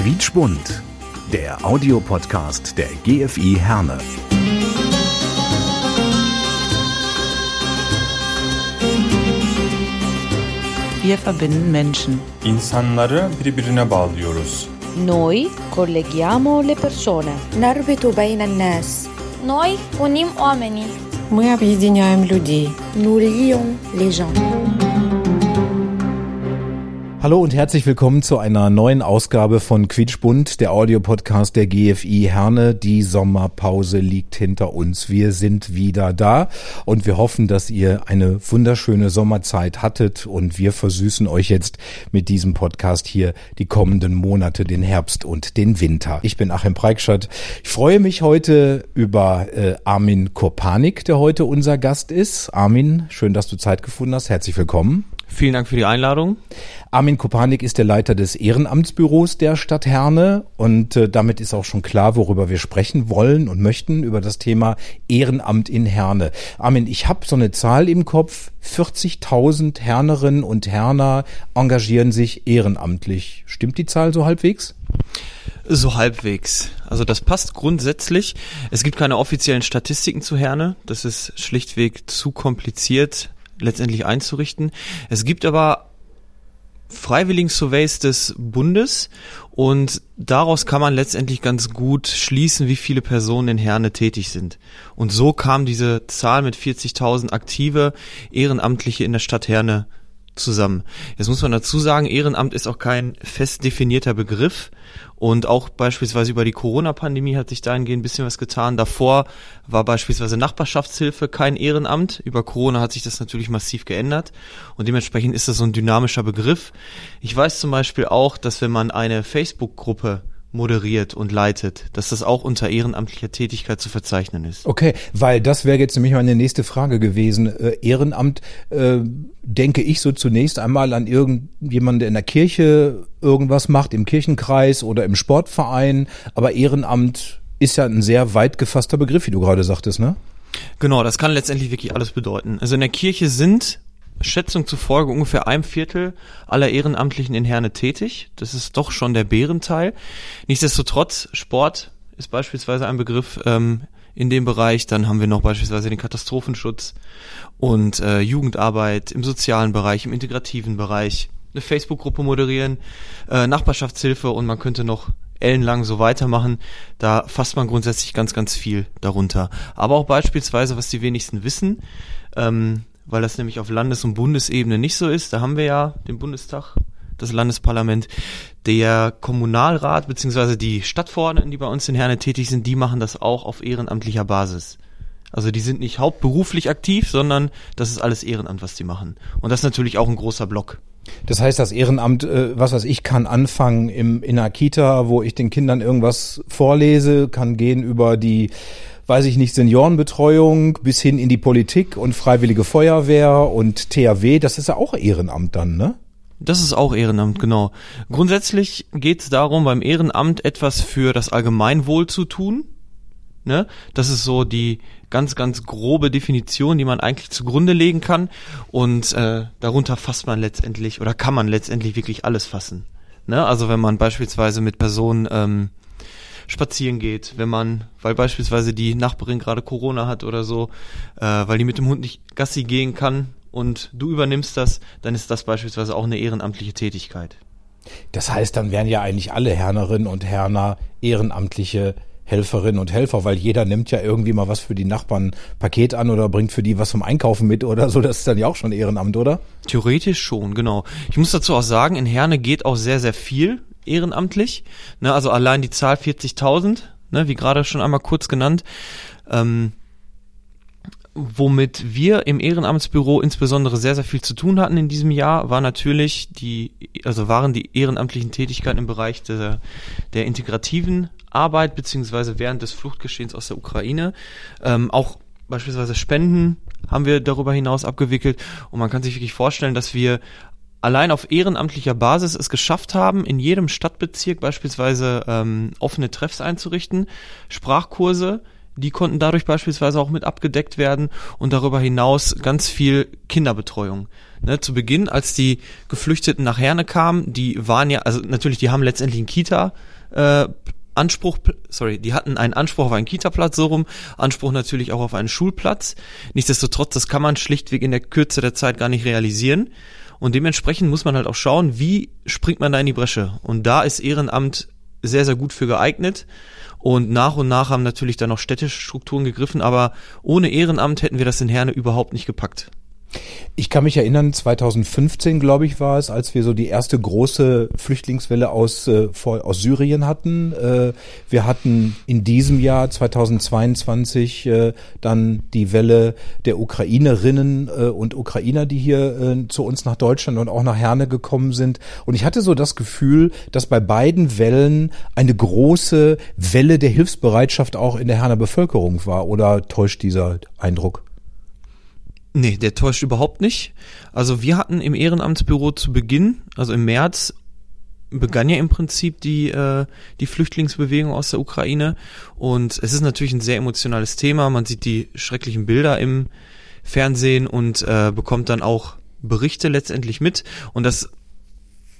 Quietschbunt, der Audiopodcast der GFI Herne. Wir verbinden Menschen. İnsanları birbirine bağlıyoruz. Noi colleghiamo le persone. نربط بين الناس Noi unim oamenii. Мы объединяем людей. nous lions les gens Hallo und herzlich willkommen zu einer neuen Ausgabe von Quietschbund, der Audiopodcast der GFI Herne. Die Sommerpause liegt hinter uns. Wir sind wieder da und wir hoffen, dass ihr eine wunderschöne Sommerzeit hattet und wir versüßen euch jetzt mit diesem Podcast hier die kommenden Monate, den Herbst und den Winter. Ich bin Achim Preikschat. Ich freue mich heute über äh, Armin Kopanik, der heute unser Gast ist. Armin, schön, dass du Zeit gefunden hast. Herzlich willkommen. Vielen Dank für die Einladung. Armin Kopanik ist der Leiter des Ehrenamtsbüros der Stadt Herne und äh, damit ist auch schon klar, worüber wir sprechen wollen und möchten, über das Thema Ehrenamt in Herne. Armin, ich habe so eine Zahl im Kopf, 40.000 Hernerinnen und Herner engagieren sich ehrenamtlich. Stimmt die Zahl so halbwegs? So halbwegs. Also das passt grundsätzlich. Es gibt keine offiziellen Statistiken zu Herne. Das ist schlichtweg zu kompliziert letztendlich einzurichten. Es gibt aber Freiwilligen Surveys des Bundes und daraus kann man letztendlich ganz gut schließen, wie viele Personen in Herne tätig sind. Und so kam diese Zahl mit 40.000 aktive Ehrenamtliche in der Stadt Herne zusammen. Jetzt muss man dazu sagen, Ehrenamt ist auch kein fest definierter Begriff und auch beispielsweise über die Corona-Pandemie hat sich dahingehend ein bisschen was getan. Davor war beispielsweise Nachbarschaftshilfe kein Ehrenamt. Über Corona hat sich das natürlich massiv geändert und dementsprechend ist das so ein dynamischer Begriff. Ich weiß zum Beispiel auch, dass wenn man eine Facebook-Gruppe moderiert und leitet, dass das auch unter ehrenamtlicher Tätigkeit zu verzeichnen ist. Okay, weil das wäre jetzt nämlich meine nächste Frage gewesen. Äh, Ehrenamt, äh, denke ich so zunächst einmal an irgendjemanden, der in der Kirche irgendwas macht, im Kirchenkreis oder im Sportverein, aber Ehrenamt ist ja ein sehr weit gefasster Begriff, wie du gerade sagtest, ne? Genau, das kann letztendlich wirklich alles bedeuten. Also in der Kirche sind Schätzung zufolge ungefähr ein Viertel aller Ehrenamtlichen in Herne tätig. Das ist doch schon der Bärenteil. Nichtsdestotrotz, Sport ist beispielsweise ein Begriff ähm, in dem Bereich. Dann haben wir noch beispielsweise den Katastrophenschutz und äh, Jugendarbeit im sozialen Bereich, im integrativen Bereich, eine Facebook-Gruppe moderieren, äh, Nachbarschaftshilfe und man könnte noch ellenlang so weitermachen. Da fasst man grundsätzlich ganz, ganz viel darunter. Aber auch beispielsweise, was die wenigsten wissen, ähm, weil das nämlich auf Landes- und Bundesebene nicht so ist. Da haben wir ja den Bundestag, das Landesparlament, der Kommunalrat beziehungsweise die Stadtverordneten, die bei uns in Herne tätig sind, die machen das auch auf ehrenamtlicher Basis. Also die sind nicht hauptberuflich aktiv, sondern das ist alles Ehrenamt, was die machen. Und das ist natürlich auch ein großer Block. Das heißt, das Ehrenamt, äh, was weiß ich, kann anfangen im, in einer Kita, wo ich den Kindern irgendwas vorlese, kann gehen über die weiß ich nicht, Seniorenbetreuung bis hin in die Politik und Freiwillige Feuerwehr und THW, das ist ja auch Ehrenamt dann, ne? Das ist auch Ehrenamt, genau. Grundsätzlich geht es darum, beim Ehrenamt etwas für das Allgemeinwohl zu tun. Ne? Das ist so die ganz, ganz grobe Definition, die man eigentlich zugrunde legen kann. Und äh, darunter fasst man letztendlich oder kann man letztendlich wirklich alles fassen. Ne? Also wenn man beispielsweise mit Personen ähm, spazieren geht, wenn man, weil beispielsweise die Nachbarin gerade Corona hat oder so, äh, weil die mit dem Hund nicht Gassi gehen kann und du übernimmst das, dann ist das beispielsweise auch eine ehrenamtliche Tätigkeit. Das heißt, dann wären ja eigentlich alle Hernerinnen und Herner ehrenamtliche Helferinnen und Helfer, weil jeder nimmt ja irgendwie mal was für die Nachbarn Paket an oder bringt für die was vom Einkaufen mit oder so. Das ist dann ja auch schon Ehrenamt, oder? Theoretisch schon, genau. Ich muss dazu auch sagen, in Herne geht auch sehr, sehr viel ehrenamtlich. Ne, also allein die Zahl 40.000, ne, wie gerade schon einmal kurz genannt. Ähm, womit wir im Ehrenamtsbüro insbesondere sehr, sehr viel zu tun hatten in diesem Jahr, war natürlich die, also waren die ehrenamtlichen Tätigkeiten im Bereich der, der integrativen Arbeit, beziehungsweise während des Fluchtgeschehens aus der Ukraine. Ähm, auch beispielsweise Spenden haben wir darüber hinaus abgewickelt. Und man kann sich wirklich vorstellen, dass wir allein auf ehrenamtlicher Basis es geschafft haben, in jedem Stadtbezirk beispielsweise ähm, offene Treffs einzurichten, Sprachkurse Die konnten dadurch beispielsweise auch mit abgedeckt werden und darüber hinaus ganz viel Kinderbetreuung. Ne, zu Beginn, als die Geflüchteten nach Herne kamen, die waren ja, also natürlich, die haben letztendlich einen Kita, äh, Anspruch, sorry, die hatten einen Anspruch auf einen Kita-Platz, so rum, Anspruch natürlich auch auf einen Schulplatz. Nichtsdestotrotz, das kann man schlichtweg in der Kürze der Zeit gar nicht realisieren. Und dementsprechend muss man halt auch schauen, wie springt man da in die Bresche. Und da ist Ehrenamt sehr, sehr gut für geeignet. Und nach und nach haben natürlich dann noch städtische Strukturen gegriffen, aber ohne Ehrenamt hätten wir das in Herne überhaupt nicht gepackt. Ich kann mich erinnern, 2015, glaube ich, war es, als wir so die erste große Flüchtlingswelle aus, äh, aus Syrien hatten. Äh, wir hatten in diesem Jahr 2022 äh, dann die Welle der Ukrainerinnen äh, und Ukrainer, die hier äh, zu uns nach Deutschland und auch nach Herne gekommen sind. Und ich hatte so das Gefühl, dass bei beiden Wellen eine große Welle der Hilfsbereitschaft auch in der Herner Bevölkerung war. Oder täuscht dieser Eindruck? Nee, der täuscht überhaupt nicht. Also wir hatten im Ehrenamtsbüro zu Beginn, also im März, begann ja im Prinzip die, äh, die Flüchtlingsbewegung aus der Ukraine. Und es ist natürlich ein sehr emotionales Thema. Man sieht die schrecklichen Bilder im Fernsehen und äh, bekommt dann auch Berichte letztendlich mit. Und das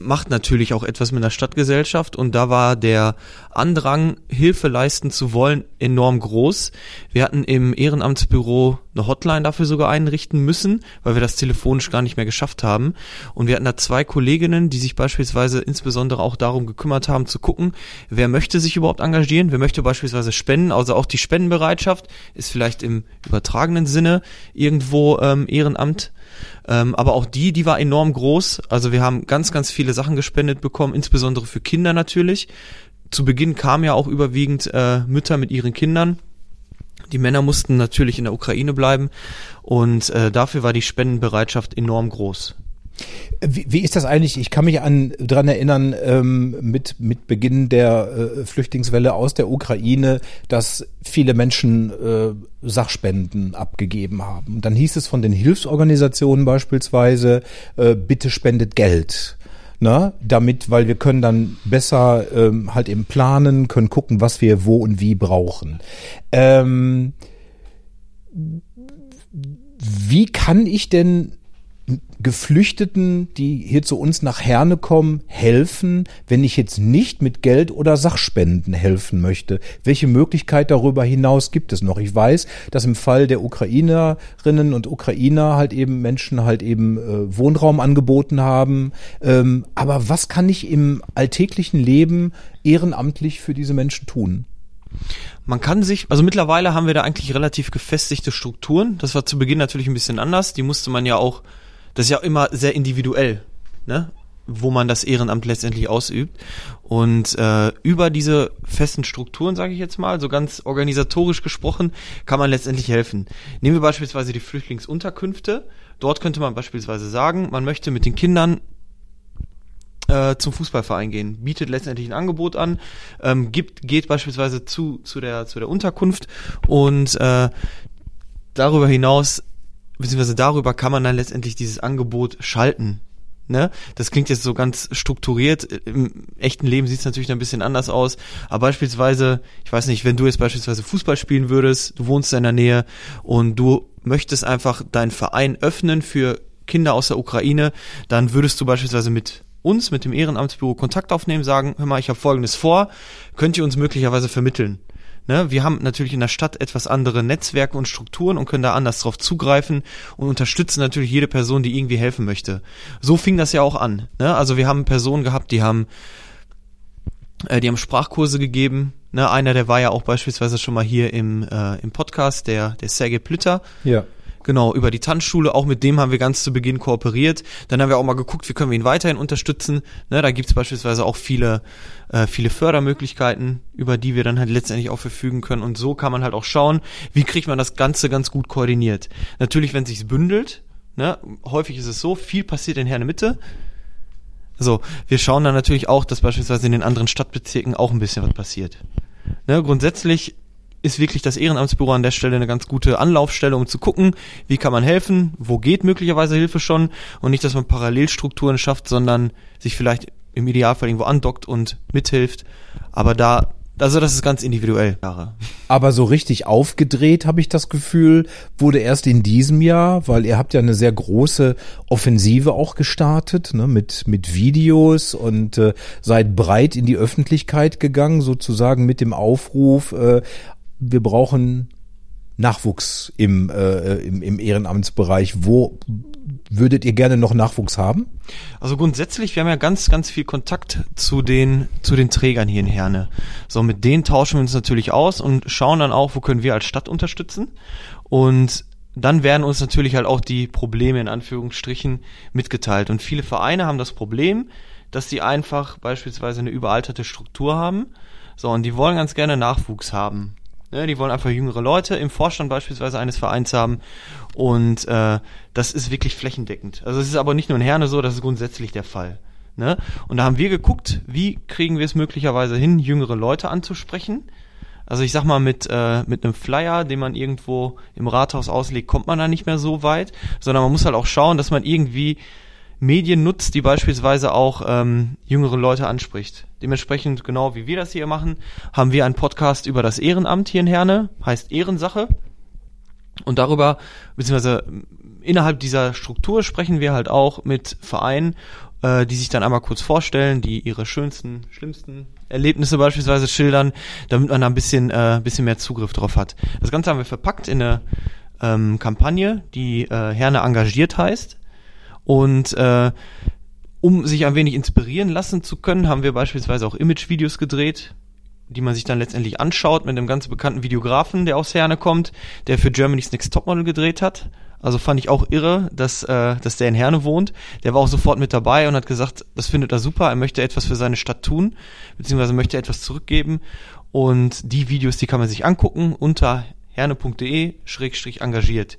macht natürlich auch etwas mit der Stadtgesellschaft und da war der Andrang, Hilfe leisten zu wollen, enorm groß. Wir hatten im Ehrenamtsbüro eine Hotline dafür sogar einrichten müssen, weil wir das telefonisch gar nicht mehr geschafft haben. Und wir hatten da zwei Kolleginnen, die sich beispielsweise insbesondere auch darum gekümmert haben, zu gucken, wer möchte sich überhaupt engagieren, wer möchte beispielsweise spenden. Also auch die Spendenbereitschaft ist vielleicht im übertragenen Sinne irgendwo ähm, Ehrenamt ähm, aber auch die, die war enorm groß. Also wir haben ganz, ganz viele Sachen gespendet bekommen, insbesondere für Kinder natürlich. Zu Beginn kamen ja auch überwiegend äh, Mütter mit ihren Kindern. Die Männer mussten natürlich in der Ukraine bleiben und äh, dafür war die Spendenbereitschaft enorm groß. Wie, wie ist das eigentlich? Ich kann mich an dran erinnern ähm, mit mit Beginn der äh, Flüchtlingswelle aus der Ukraine, dass viele Menschen äh, Sachspenden abgegeben haben. Dann hieß es von den Hilfsorganisationen beispielsweise: äh, Bitte spendet Geld. Na, damit, weil wir können dann besser ähm, halt eben planen, können gucken, was wir wo und wie brauchen. Ähm, wie kann ich denn Geflüchteten, die hier zu uns nach Herne kommen, helfen, wenn ich jetzt nicht mit Geld oder Sachspenden helfen möchte? Welche Möglichkeit darüber hinaus gibt es noch? Ich weiß, dass im Fall der Ukrainerinnen und Ukrainer halt eben Menschen halt eben äh, Wohnraum angeboten haben. Ähm, aber was kann ich im alltäglichen Leben ehrenamtlich für diese Menschen tun? Man kann sich, also mittlerweile haben wir da eigentlich relativ gefestigte Strukturen. Das war zu Beginn natürlich ein bisschen anders. Die musste man ja auch das ist ja immer sehr individuell, ne? wo man das Ehrenamt letztendlich ausübt. Und äh, über diese festen Strukturen, sage ich jetzt mal, so ganz organisatorisch gesprochen, kann man letztendlich helfen. Nehmen wir beispielsweise die Flüchtlingsunterkünfte. Dort könnte man beispielsweise sagen, man möchte mit den Kindern äh, zum Fußballverein gehen, bietet letztendlich ein Angebot an, ähm, gibt, geht beispielsweise zu, zu, der, zu der Unterkunft und äh, darüber hinaus beziehungsweise darüber kann man dann letztendlich dieses Angebot schalten. Ne? Das klingt jetzt so ganz strukturiert. Im echten Leben sieht es natürlich ein bisschen anders aus. Aber beispielsweise, ich weiß nicht, wenn du jetzt beispielsweise Fußball spielen würdest, du wohnst in der Nähe und du möchtest einfach deinen Verein öffnen für Kinder aus der Ukraine, dann würdest du beispielsweise mit uns, mit dem Ehrenamtsbüro Kontakt aufnehmen, sagen, hör mal, ich habe Folgendes vor, könnt ihr uns möglicherweise vermitteln? Ne? Wir haben natürlich in der Stadt etwas andere Netzwerke und Strukturen und können da anders drauf zugreifen und unterstützen natürlich jede Person, die irgendwie helfen möchte. So fing das ja auch an. Ne? Also wir haben Personen gehabt, die haben äh, die haben Sprachkurse gegeben. Ne? Einer, der war ja auch beispielsweise schon mal hier im, äh, im Podcast, der, der Sergei Plütter. Ja. Genau, über die Tanzschule, auch mit dem haben wir ganz zu Beginn kooperiert. Dann haben wir auch mal geguckt, wie können wir ihn weiterhin unterstützen. Ne, da gibt's beispielsweise auch viele, äh, viele Fördermöglichkeiten, über die wir dann halt letztendlich auch verfügen können. Und so kann man halt auch schauen, wie kriegt man das Ganze ganz gut koordiniert. Natürlich, wenn sich's bündelt, ne, häufig ist es so, viel passiert in Herne Mitte. So, wir schauen dann natürlich auch, dass beispielsweise in den anderen Stadtbezirken auch ein bisschen was passiert. Ne, grundsätzlich ist wirklich das Ehrenamtsbüro an der Stelle eine ganz gute Anlaufstelle, um zu gucken, wie kann man helfen, wo geht möglicherweise Hilfe schon und nicht, dass man Parallelstrukturen schafft, sondern sich vielleicht im Idealfall irgendwo andockt und mithilft. Aber da Also das ist ganz individuell. Aber so richtig aufgedreht, habe ich das Gefühl, wurde erst in diesem Jahr, weil ihr habt ja eine sehr große Offensive auch gestartet, ne, mit, mit Videos und äh, seid breit in die Öffentlichkeit gegangen, sozusagen mit dem Aufruf, äh, wir brauchen Nachwuchs im, äh, im, im Ehrenamtsbereich. Wo würdet ihr gerne noch Nachwuchs haben? Also grundsätzlich, wir haben ja ganz, ganz viel Kontakt zu den, zu den Trägern hier in Herne. So, mit denen tauschen wir uns natürlich aus und schauen dann auch, wo können wir als Stadt unterstützen. Und dann werden uns natürlich halt auch die Probleme in Anführungsstrichen mitgeteilt. Und viele Vereine haben das Problem, dass die einfach beispielsweise eine überalterte Struktur haben. So, und die wollen ganz gerne Nachwuchs haben. Ne, die wollen einfach jüngere Leute im Vorstand beispielsweise eines Vereins haben. Und äh, das ist wirklich flächendeckend. Also es ist aber nicht nur in Herne so, das ist grundsätzlich der Fall. Ne? Und da haben wir geguckt, wie kriegen wir es möglicherweise hin, jüngere Leute anzusprechen. Also ich sag mal, mit, äh, mit einem Flyer, den man irgendwo im Rathaus auslegt, kommt man da nicht mehr so weit, sondern man muss halt auch schauen, dass man irgendwie Medien nutzt, die beispielsweise auch ähm, jüngere Leute anspricht. Dementsprechend, genau wie wir das hier machen, haben wir einen Podcast über das Ehrenamt hier in Herne, heißt Ehrensache. Und darüber, beziehungsweise innerhalb dieser Struktur sprechen wir halt auch mit Vereinen, äh, die sich dann einmal kurz vorstellen, die ihre schönsten, schlimmsten Erlebnisse beispielsweise schildern, damit man da ein bisschen, äh, bisschen mehr Zugriff drauf hat. Das Ganze haben wir verpackt in eine ähm, Kampagne, die äh, Herne engagiert heißt. Und äh, um sich ein wenig inspirieren lassen zu können, haben wir beispielsweise auch Image-Videos gedreht, die man sich dann letztendlich anschaut mit einem ganz bekannten Videografen, der aus Herne kommt, der für Germany's Next Topmodel gedreht hat. Also fand ich auch irre, dass, äh, dass der in Herne wohnt. Der war auch sofort mit dabei und hat gesagt, das findet er super, er möchte etwas für seine Stadt tun, beziehungsweise möchte etwas zurückgeben. Und die Videos, die kann man sich angucken unter herne.de-engagiert.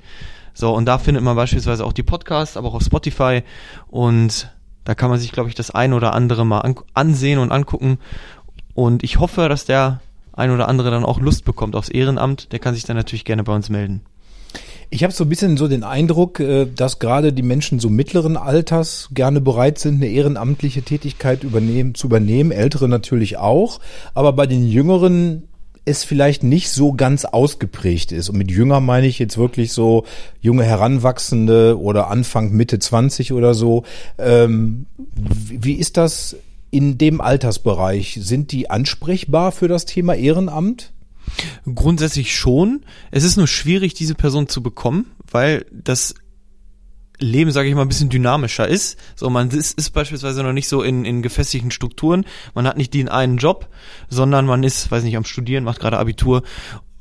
So, und da findet man beispielsweise auch die Podcasts, aber auch auf Spotify. Und da kann man sich, glaube ich, das ein oder andere mal an ansehen und angucken. Und ich hoffe, dass der ein oder andere dann auch Lust bekommt aufs Ehrenamt. Der kann sich dann natürlich gerne bei uns melden. Ich habe so ein bisschen so den Eindruck, äh, dass gerade die Menschen so mittleren Alters gerne bereit sind, eine ehrenamtliche Tätigkeit übernehmen, zu übernehmen. Ältere natürlich auch. Aber bei den Jüngeren es vielleicht nicht so ganz ausgeprägt ist. Und mit jünger meine ich jetzt wirklich so junge Heranwachsende oder Anfang, Mitte 20 oder so. Ähm, wie ist das in dem Altersbereich? Sind die ansprechbar für das Thema Ehrenamt? Grundsätzlich schon. Es ist nur schwierig, diese Person zu bekommen, weil das Leben, sage ich mal, ein bisschen dynamischer ist. So, man ist, ist beispielsweise noch nicht so in, in gefestigten Strukturen. Man hat nicht den einen Job, sondern man ist, weiß nicht, am Studieren, macht gerade Abitur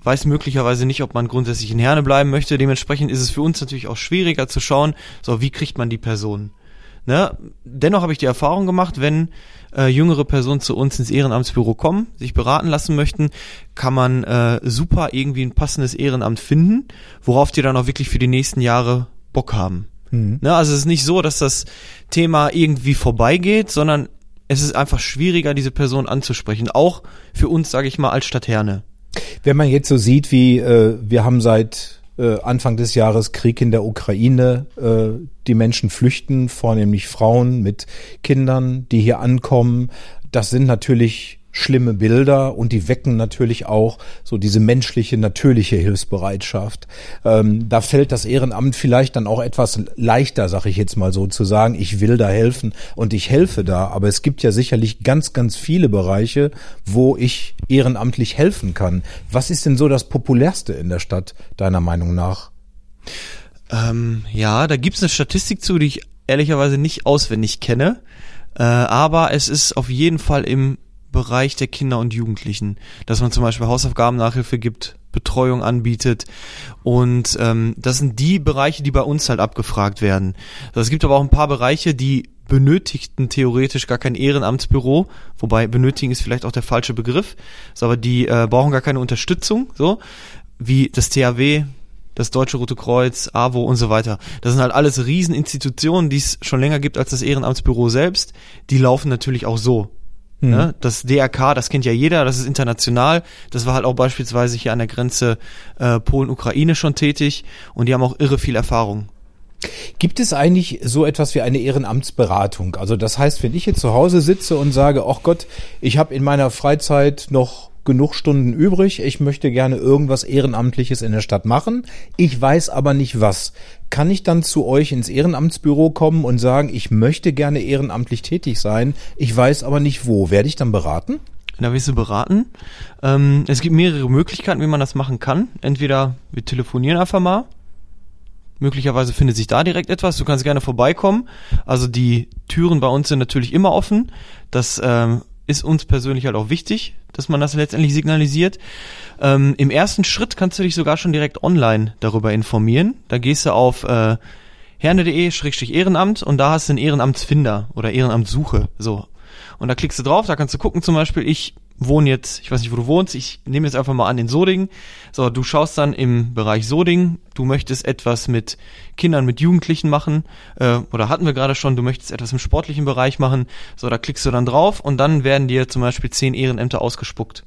weiß möglicherweise nicht, ob man grundsätzlich in Herne bleiben möchte. Dementsprechend ist es für uns natürlich auch schwieriger zu schauen, so wie kriegt man die Person. Ne? Dennoch habe ich die Erfahrung gemacht, wenn äh, jüngere Personen zu uns ins Ehrenamtsbüro kommen, sich beraten lassen möchten, kann man äh, super irgendwie ein passendes Ehrenamt finden, worauf die dann auch wirklich für die nächsten Jahre Bock haben. Mhm. Ne, also es ist nicht so, dass das Thema irgendwie vorbeigeht, sondern es ist einfach schwieriger, diese Person anzusprechen. Auch für uns, sage ich mal, als Stadt Herne. Wenn man jetzt so sieht, wie äh, wir haben seit äh, Anfang des Jahres Krieg in der Ukraine, äh, die Menschen flüchten, vornehmlich Frauen mit Kindern, die hier ankommen. Das sind natürlich schlimme Bilder und die wecken natürlich auch so diese menschliche, natürliche Hilfsbereitschaft. Ähm, da fällt das Ehrenamt vielleicht dann auch etwas leichter, sag ich jetzt mal so, zu sagen, ich will da helfen und ich helfe da. Aber es gibt ja sicherlich ganz, ganz viele Bereiche, wo ich ehrenamtlich helfen kann. Was ist denn so das Populärste in der Stadt, deiner Meinung nach? Ähm, ja, da gibt's eine Statistik zu, die ich ehrlicherweise nicht auswendig kenne. Äh, aber es ist auf jeden Fall im Bereich der Kinder und Jugendlichen, dass man zum Beispiel Hausaufgaben-Nachhilfe gibt, Betreuung anbietet und ähm, das sind die Bereiche, die bei uns halt abgefragt werden. Also es gibt aber auch ein paar Bereiche, die benötigten theoretisch gar kein Ehrenamtsbüro, wobei benötigen ist vielleicht auch der falsche Begriff, so, aber die äh, brauchen gar keine Unterstützung, so wie das THW, das Deutsche Rote Kreuz, AWO und so weiter. Das sind halt alles Rieseninstitutionen, die es schon länger gibt als das Ehrenamtsbüro selbst. Die laufen natürlich auch so. Mhm. Ne? Das DRK, das kennt ja jeder, das ist international. Das war halt auch beispielsweise hier an der Grenze äh, Polen-Ukraine schon tätig und die haben auch irre viel Erfahrung. Gibt es eigentlich so etwas wie eine Ehrenamtsberatung? Also das heißt, wenn ich jetzt zu Hause sitze und sage, ach Gott, ich habe in meiner Freizeit noch genug Stunden übrig, ich möchte gerne irgendwas Ehrenamtliches in der Stadt machen, ich weiß aber nicht was. Kann ich dann zu euch ins Ehrenamtsbüro kommen und sagen, ich möchte gerne ehrenamtlich tätig sein, ich weiß aber nicht wo. Werde ich dann beraten? Da wirst du beraten. Ähm, es gibt mehrere Möglichkeiten, wie man das machen kann. Entweder wir telefonieren einfach mal. Möglicherweise findet sich da direkt etwas. Du kannst gerne vorbeikommen. Also die Türen bei uns sind natürlich immer offen. Das ähm, ist uns persönlich halt auch wichtig, dass man das letztendlich signalisiert. Ähm, Im ersten Schritt kannst du dich sogar schon direkt online darüber informieren. Da gehst du auf äh, herne.de-ehrenamt und da hast du einen Ehrenamtsfinder oder Ehrenamtssuche. So. Und da klickst du drauf, da kannst du gucken zum Beispiel, ich wohne jetzt, ich weiß nicht, wo du wohnst, ich nehme jetzt einfach mal an in Soding. So, du schaust dann im Bereich Soding, du möchtest etwas mit Kindern, mit Jugendlichen machen, äh, oder hatten wir gerade schon, du möchtest etwas im sportlichen Bereich machen. So, da klickst du dann drauf und dann werden dir zum Beispiel zehn Ehrenämter ausgespuckt.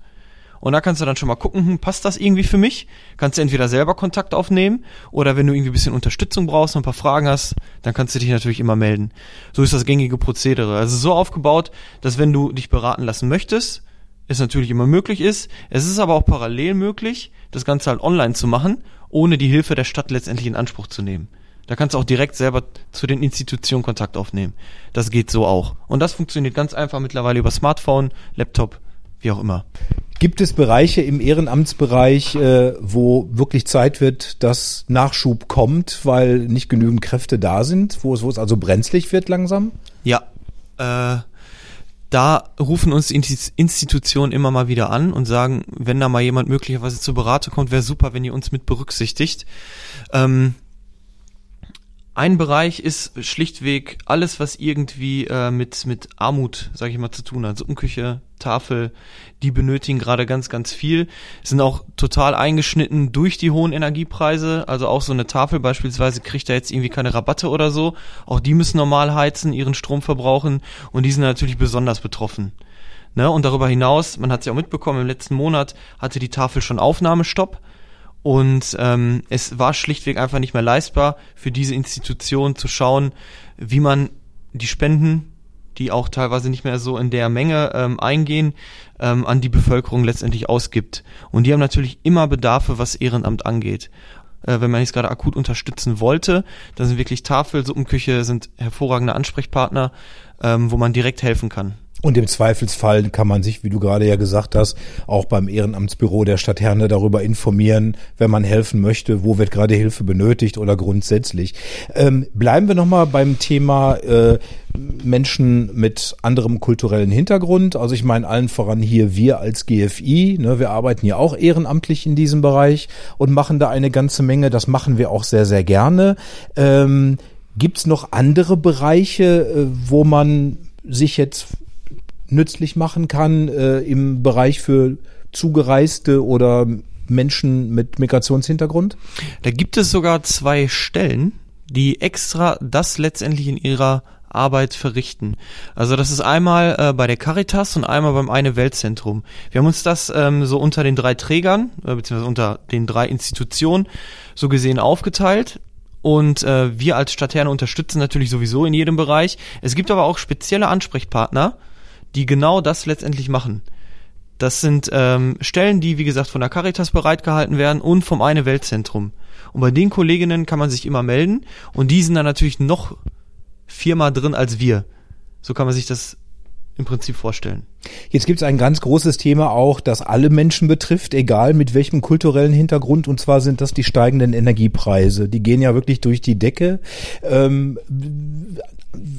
Und da kannst du dann schon mal gucken, hm, passt das irgendwie für mich? Kannst du entweder selber Kontakt aufnehmen oder wenn du irgendwie ein bisschen Unterstützung brauchst und ein paar Fragen hast, dann kannst du dich natürlich immer melden. So ist das gängige Prozedere. Also so aufgebaut, dass wenn du dich beraten lassen möchtest, es natürlich immer möglich ist. Es ist aber auch parallel möglich, das Ganze halt online zu machen, ohne die Hilfe der Stadt letztendlich in Anspruch zu nehmen. Da kannst du auch direkt selber zu den Institutionen Kontakt aufnehmen. Das geht so auch. Und das funktioniert ganz einfach mittlerweile über Smartphone, Laptop, wie auch immer. Gibt es Bereiche im Ehrenamtsbereich, äh, wo wirklich Zeit wird, dass Nachschub kommt, weil nicht genügend Kräfte da sind, wo es, wo es also brenzlig wird langsam? Ja, äh, da rufen uns Institutionen immer mal wieder an und sagen, wenn da mal jemand möglicherweise zur Beratung kommt, wäre super, wenn ihr uns mit berücksichtigt. Ähm, ein Bereich ist schlichtweg alles, was irgendwie äh, mit mit Armut, sage ich mal, zu tun hat. Suppenküche, Tafel, die benötigen gerade ganz, ganz viel. Sind auch total eingeschnitten durch die hohen Energiepreise. Also auch so eine Tafel beispielsweise kriegt da jetzt irgendwie keine Rabatte oder so. Auch die müssen normal heizen, ihren Strom verbrauchen und die sind natürlich besonders betroffen. Ne? Und darüber hinaus, man hat es ja auch mitbekommen, im letzten Monat hatte die Tafel schon Aufnahmestopp. Und ähm, es war schlichtweg einfach nicht mehr leistbar für diese Institution zu schauen, wie man die Spenden, die auch teilweise nicht mehr so in der Menge ähm, eingehen, ähm, an die Bevölkerung letztendlich ausgibt. Und die haben natürlich immer Bedarfe, was Ehrenamt angeht. Äh, wenn man jetzt gerade akut unterstützen wollte, dann sind wirklich Tafel, Suppenküche sind hervorragende Ansprechpartner, ähm, wo man direkt helfen kann. Und im Zweifelsfall kann man sich, wie du gerade ja gesagt hast, auch beim Ehrenamtsbüro der Stadt Herne darüber informieren, wenn man helfen möchte, wo wird gerade Hilfe benötigt oder grundsätzlich. Ähm, bleiben wir nochmal beim Thema äh, Menschen mit anderem kulturellen Hintergrund. Also ich meine allen voran hier wir als GFI. Ne, wir arbeiten ja auch ehrenamtlich in diesem Bereich und machen da eine ganze Menge. Das machen wir auch sehr, sehr gerne. Ähm, Gibt es noch andere Bereiche, äh, wo man sich jetzt nützlich machen kann äh, im Bereich für Zugereiste oder Menschen mit Migrationshintergrund? Da gibt es sogar zwei Stellen, die extra das letztendlich in ihrer Arbeit verrichten. Also das ist einmal äh, bei der Caritas und einmal beim Eine Weltzentrum. Wir haben uns das ähm, so unter den drei Trägern, äh, beziehungsweise unter den drei Institutionen so gesehen aufgeteilt. Und äh, wir als Stadterne unterstützen natürlich sowieso in jedem Bereich. Es gibt aber auch spezielle Ansprechpartner, die genau das letztendlich machen. Das sind ähm, Stellen, die, wie gesagt, von der Caritas bereitgehalten werden und vom Eine Weltzentrum. Und bei den Kolleginnen kann man sich immer melden und die sind dann natürlich noch viermal drin als wir. So kann man sich das im Prinzip vorstellen. Jetzt gibt es ein ganz großes Thema auch, das alle Menschen betrifft, egal mit welchem kulturellen Hintergrund. Und zwar sind das die steigenden Energiepreise. Die gehen ja wirklich durch die Decke. Ähm,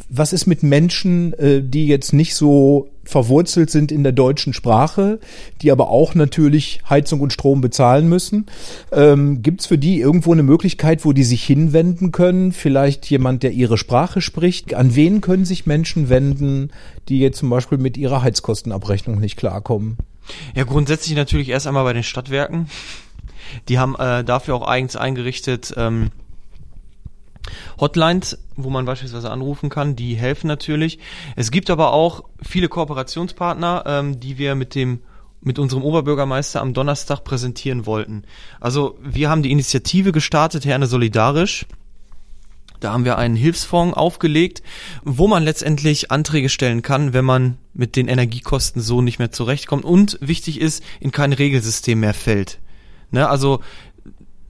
was ist mit Menschen, äh, die jetzt nicht so verwurzelt sind in der deutschen Sprache, die aber auch natürlich Heizung und Strom bezahlen müssen? Ähm, Gibt es für die irgendwo eine Möglichkeit, wo die sich hinwenden können? Vielleicht jemand, der ihre Sprache spricht? An wen können sich Menschen wenden, die jetzt zum Beispiel mit ihrer Heizkostenabrechnung nicht klarkommen? Ja, grundsätzlich natürlich erst einmal bei den Stadtwerken. Die haben äh, dafür auch eigens eingerichtet. Ähm Hotlines, wo man beispielsweise anrufen kann, die helfen natürlich. Es gibt aber auch viele Kooperationspartner, ähm, die wir mit dem mit unserem Oberbürgermeister am Donnerstag präsentieren wollten. Also wir haben die Initiative gestartet, Herne Solidarisch. Da haben wir einen Hilfsfonds aufgelegt, wo man letztendlich Anträge stellen kann, wenn man mit den Energiekosten so nicht mehr zurechtkommt und wichtig ist, in kein Regelsystem mehr fällt. Ne, also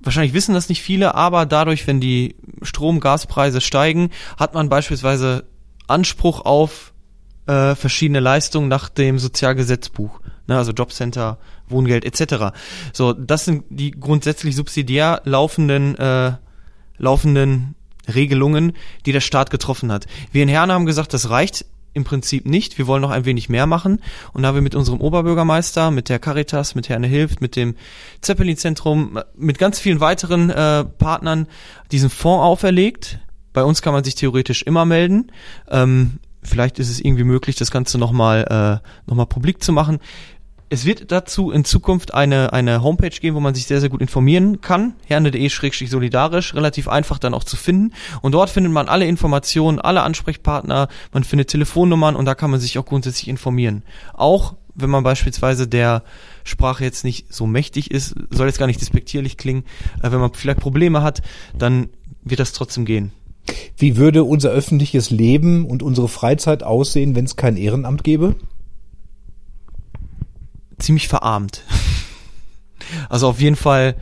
wahrscheinlich wissen das nicht viele, aber dadurch, wenn die Strom-, Gaspreise steigen, hat man beispielsweise Anspruch auf äh, verschiedene Leistungen nach dem Sozialgesetzbuch, ne, also Jobcenter, Wohngeld etc. So, das sind die grundsätzlich subsidiär laufenden äh, laufenden Regelungen, die der Staat getroffen hat. Wir in Herne haben gesagt, das reicht im Prinzip nicht. Wir wollen noch ein wenig mehr machen. Und da haben wir mit unserem Oberbürgermeister, mit der Caritas, mit Herne Hilft, mit dem Zeppelin-Zentrum, mit ganz vielen weiteren äh, Partnern diesen Fonds auferlegt. Bei uns kann man sich theoretisch immer melden. Ähm, vielleicht ist es irgendwie möglich, das Ganze nochmal äh, noch publik zu machen. Es wird dazu in Zukunft eine, eine Homepage geben, wo man sich sehr, sehr gut informieren kann. herne.de-solidarisch, relativ einfach dann auch zu finden. Und dort findet man alle Informationen, alle Ansprechpartner, man findet Telefonnummern und da kann man sich auch grundsätzlich informieren. Auch wenn man beispielsweise der Sprache jetzt nicht so mächtig ist, soll jetzt gar nicht despektierlich klingen, äh, wenn man vielleicht Probleme hat, dann wird das trotzdem gehen. Wie würde unser öffentliches Leben und unsere Freizeit aussehen, wenn es kein Ehrenamt gäbe? Ziemlich verarmt. also auf jeden Fall,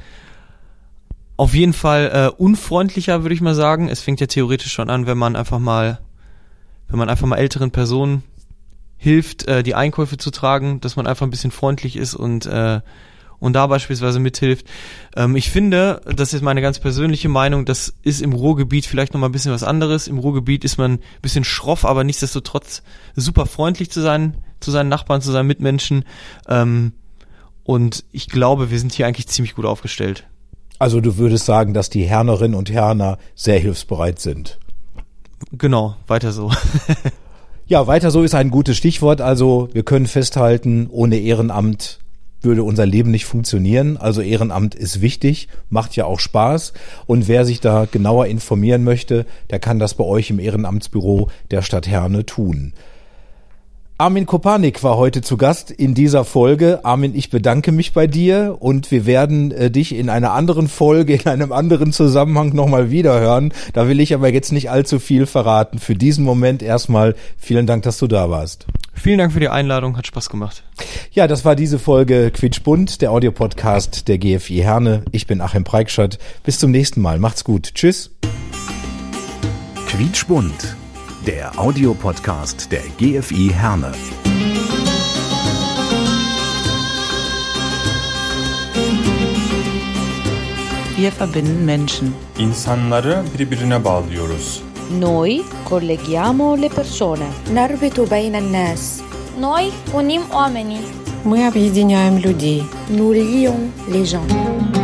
auf jeden Fall äh, unfreundlicher, würde ich mal sagen. Es fängt ja theoretisch schon an, wenn man einfach mal, wenn man einfach mal älteren Personen hilft, äh, die Einkäufe zu tragen, dass man einfach ein bisschen freundlich ist und äh, und da beispielsweise mithilft. Ähm, ich finde, das ist meine ganz persönliche Meinung, das ist im Ruhrgebiet vielleicht nochmal ein bisschen was anderes. Im Ruhrgebiet ist man ein bisschen schroff, aber nichtsdestotrotz super freundlich zu sein, zu seinen Nachbarn, zu seinen Mitmenschen. Ähm, und ich glaube, wir sind hier eigentlich ziemlich gut aufgestellt. Also du würdest sagen, dass die Hernerinnen und Herner sehr hilfsbereit sind. Genau, weiter so. ja, weiter so ist ein gutes Stichwort. Also wir können festhalten, ohne Ehrenamt würde unser Leben nicht funktionieren. Also Ehrenamt ist wichtig, macht ja auch Spaß. Und wer sich da genauer informieren möchte, der kann das bei euch im Ehrenamtsbüro der Stadt Herne tun. Armin Kopanik war heute zu Gast in dieser Folge. Armin, ich bedanke mich bei dir und wir werden äh, dich in einer anderen Folge, in einem anderen Zusammenhang nochmal wiederhören. Da will ich aber jetzt nicht allzu viel verraten. Für diesen Moment erstmal vielen Dank, dass du da warst. Vielen Dank für die Einladung, hat Spaß gemacht. Ja, das war diese Folge Quietschbunt, der Audiopodcast der GFI Herne. Ich bin Achim Preikschat. Bis zum nächsten Mal. Macht's gut. Tschüss. Quietschbunt der Audiopodcast der GFI Herne. Wir verbinden Menschen. İnsanları birbirine bağlıyoruz. Noi colleghiamo le persone. نربط بين الناس Noi unim oamenii. Мы объединяем людей. Nous lions les gens.